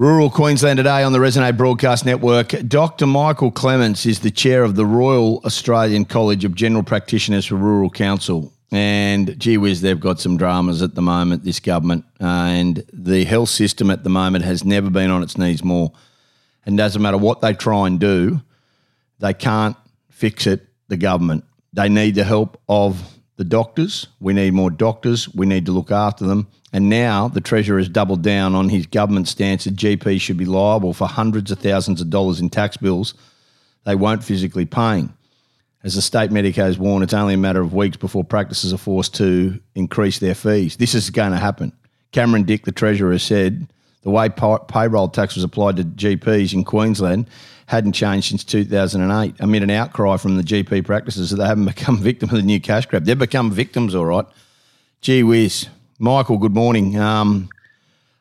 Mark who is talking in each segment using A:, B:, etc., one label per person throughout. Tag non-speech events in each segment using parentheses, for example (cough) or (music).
A: Rural Queensland today on the Resonate Broadcast Network. Dr. Michael Clements is the chair of the Royal Australian College of General Practitioners for Rural Council. And gee whiz, they've got some dramas at the moment, this government. Uh, and the health system at the moment has never been on its knees more. And doesn't matter what they try and do, they can't fix it, the government. They need the help of the doctors. We need more doctors. We need to look after them. And now the Treasurer has doubled down on his government stance that GPs should be liable for hundreds of thousands of dollars in tax bills they won't physically paying. As the state medico has warned, it's only a matter of weeks before practices are forced to increase their fees. This is going to happen. Cameron Dick, the Treasurer, said the way payroll tax was applied to GPs in Queensland hadn't changed since 2008 amid an outcry from the GP practices that they haven't (laughs) become victims of the new cash grab. They've become victims, all right. Gee whiz. Michael, good morning. Um,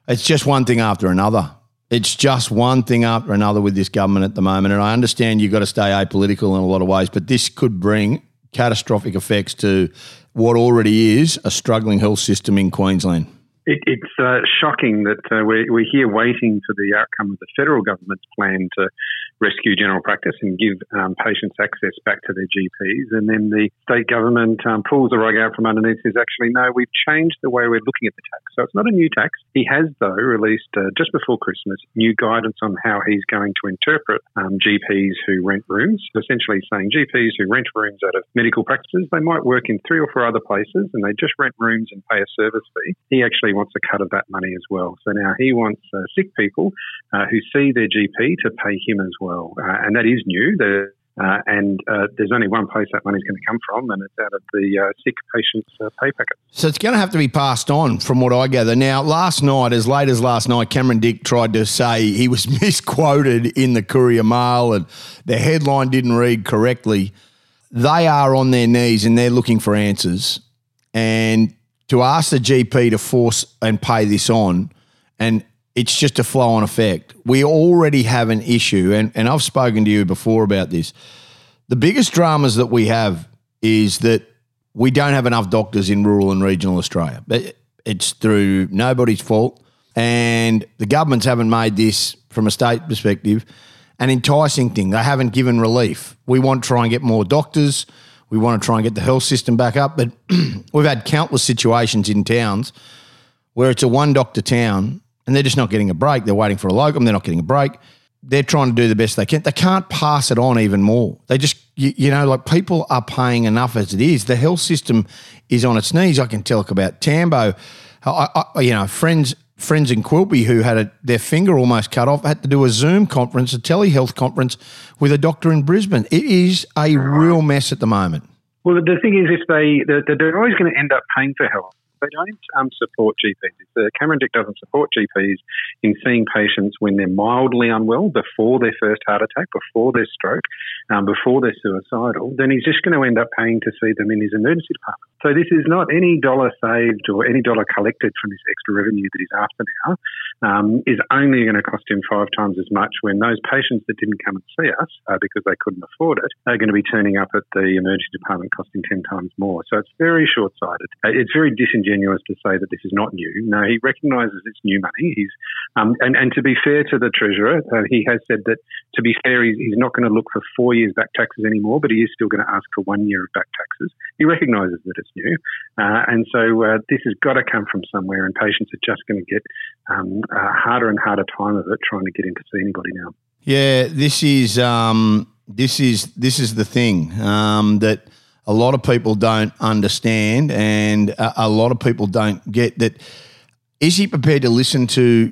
A: it's just one thing after another. It's just one thing after another with this government at the moment. And I understand you've got to stay apolitical in a lot of ways, but this could bring catastrophic effects to what already is a struggling health system in Queensland.
B: It, it's uh, shocking that uh, we're, we're here waiting for the outcome of the federal government's plan to rescue general practice and give um, patients access back to their GPs. And then the state government um, pulls the rug out from underneath says, actually, no, we've changed the way we're looking at the tax. So it's not a new tax. He has, though, released uh, just before Christmas new guidance on how he's going to interpret um, GPs who rent rooms, essentially saying GPs who rent rooms out of medical practices, they might work in three or four other places and they just rent rooms and pay a service fee. He actually wants a cut of that money as well. So now he wants uh, sick people uh, who see their GP to pay him as well well, uh, and that is new. The, uh, and uh, there's only one place that money's going to come from, and it's out of the uh, sick patients' uh, pay packet.
A: So it's going to have to be passed on, from what I gather. Now, last night, as late as last night, Cameron Dick tried to say he was (laughs) misquoted in the Courier Mail, and the headline didn't read correctly. They are on their knees and they're looking for answers. And to ask the GP to force and pay this on, and it's just a flow on effect. We already have an issue, and, and I've spoken to you before about this. The biggest dramas that we have is that we don't have enough doctors in rural and regional Australia. It's through nobody's fault, and the governments haven't made this, from a state perspective, an enticing thing. They haven't given relief. We want to try and get more doctors. We want to try and get the health system back up, but (clears throat) we've had countless situations in towns where it's a one doctor town and they're just not getting a break. They're waiting for a locum. They're not getting a break. They're trying to do the best they can. They can't pass it on even more. They just, you, you know, like people are paying enough as it is. The health system is on its knees. I can tell about Tambo. I, I, you know, friends friends in Quilpie who had a, their finger almost cut off had to do a Zoom conference, a telehealth conference with a doctor in Brisbane. It is a real mess at the moment.
B: Well, the thing is, if they they're always going to end up paying for health they don't um, support GPs. The Cameron Dick doesn't support GPs in seeing patients when they're mildly unwell, before their first heart attack, before their stroke, um, before they're suicidal. Then he's just going to end up paying to see them in his emergency department. So this is not any dollar saved or any dollar collected from this extra revenue that he's after now. Um, is only going to cost him five times as much when those patients that didn't come and see us uh, because they couldn't afford it are going to be turning up at the emergency department costing 10 times more. So it's very short sighted. Uh, it's very disingenuous disingenuous to say that this is not new. No, he recognises it's new money. He's um, and and to be fair to the treasurer, uh, he has said that to be fair, he's, he's not going to look for four years back taxes anymore, but he is still going to ask for one year of back taxes. He recognises that it's new, uh, and so uh, this has got to come from somewhere, and patients are just going to get um, a harder and harder time of it trying to get in to see anybody now.
A: Yeah, this is um, this is this is the thing um, that a lot of people don't understand, and a, a lot of people don't get that. Is he prepared to listen to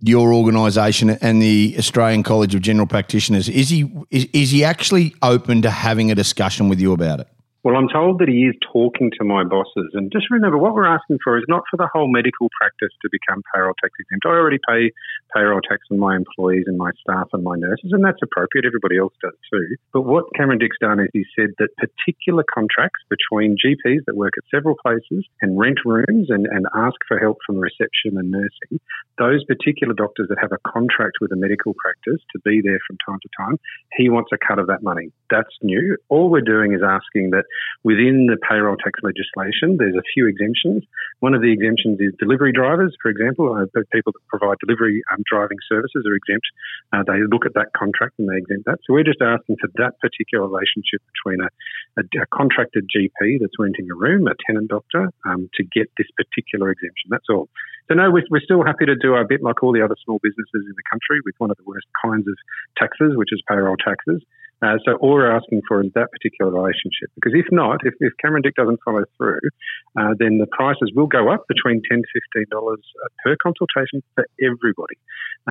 A: your organisation and the Australian College of General Practitioners? Is he is, is he actually open to having a discussion with you about it?
B: Well, I'm told that he is talking to my bosses. And just remember, what we're asking for is not for the whole medical practice to become payroll tax exempt. I already pay payroll tax on my employees and my staff and my nurses, and that's appropriate. Everybody else does too. But what Cameron Dick's done is he said that particular contracts between GPs that work at several places and rent rooms and, and ask for help from reception and nursing, those particular doctors that have a contract with a medical practice to be there from time to time, he wants a cut of that money. That's new. All we're doing is asking that within the payroll tax legislation, there's a few exemptions. One of the exemptions is delivery drivers, for example, uh, people that provide delivery um, driving services are exempt. Uh, they look at that contract and they exempt that. So we're just asking for that particular relationship between a, a, a contracted GP that's renting a room, a tenant doctor, um, to get this particular exemption. That's all. So no, we're, we're still happy to do our bit like all the other small businesses in the country with one of the worst kinds of taxes, which is payroll taxes. Uh, so all we're asking for is that particular relationship. Because if not, if, if Cameron Dick doesn't follow through, uh, then the prices will go up between $10 to $15 per consultation for everybody,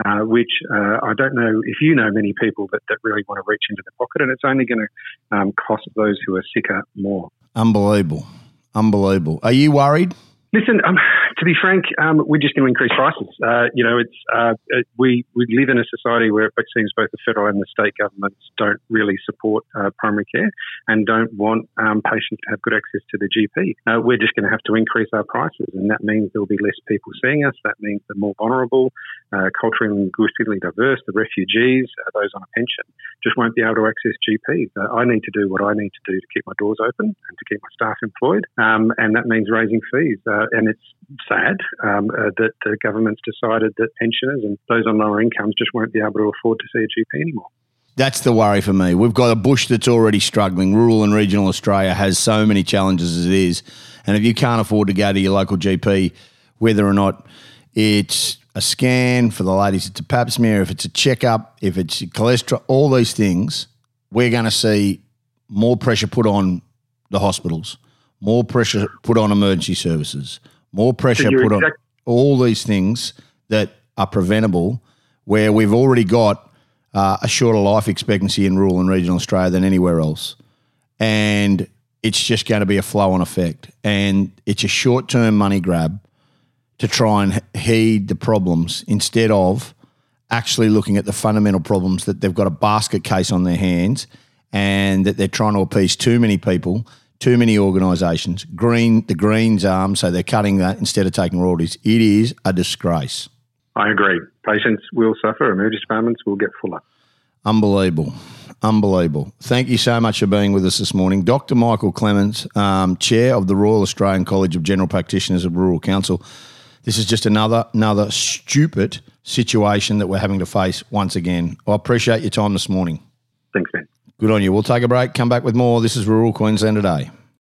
B: uh, which uh, I don't know if you know many people that, that really want to reach into their pocket, and it's only going to um, cost those who are sicker more.
A: Unbelievable. Unbelievable. Are you worried?
B: Listen, um, to be frank, um, we're just going to increase prices. Uh, you know, it's uh, it, we we live in a society where it seems both the federal and the state governments don't really support uh, primary care and don't want um, patients to have good access to the GP. Uh, we're just going to have to increase our prices, and that means there'll be less people seeing us. That means the more vulnerable, uh, culturally and linguistically diverse, the refugees, uh, those on a pension, just won't be able to access GPs. I need to do what I need to do to keep my doors open and to keep my staff employed, um, and that means raising fees. and it's sad um, uh, that the government's decided that pensioners and those on lower incomes just won't be able to afford to see a GP anymore.
A: That's the worry for me. We've got a bush that's already struggling. Rural and regional Australia has so many challenges as it is. And if you can't afford to go to your local GP, whether or not it's a scan for the ladies, it's a pap smear, if it's a checkup, if it's cholesterol, all these things, we're going to see more pressure put on the hospitals, more pressure put on emergency services, more pressure put exact- on all these things that are preventable, where we've already got uh, a shorter life expectancy in rural and regional Australia than anywhere else. And it's just going to be a flow on effect. And it's a short term money grab to try and heed the problems instead of actually looking at the fundamental problems that they've got a basket case on their hands and that they're trying to appease too many people too many organisations. Green, the Greens arm, so they're cutting that instead of taking royalties. It is a disgrace.
B: I agree. Patients will suffer. Emergency departments will get fuller.
A: Unbelievable. Unbelievable. Thank you so much for being with us this morning. Dr. Michael Clements, um, Chair of the Royal Australian College of General Practitioners of Rural Council. This is just another another stupid situation that we're having to face once again. I appreciate your time this morning.
B: Thanks, man.
A: Good on you. We'll take a break, come back with more. This is Rural Queensland Today.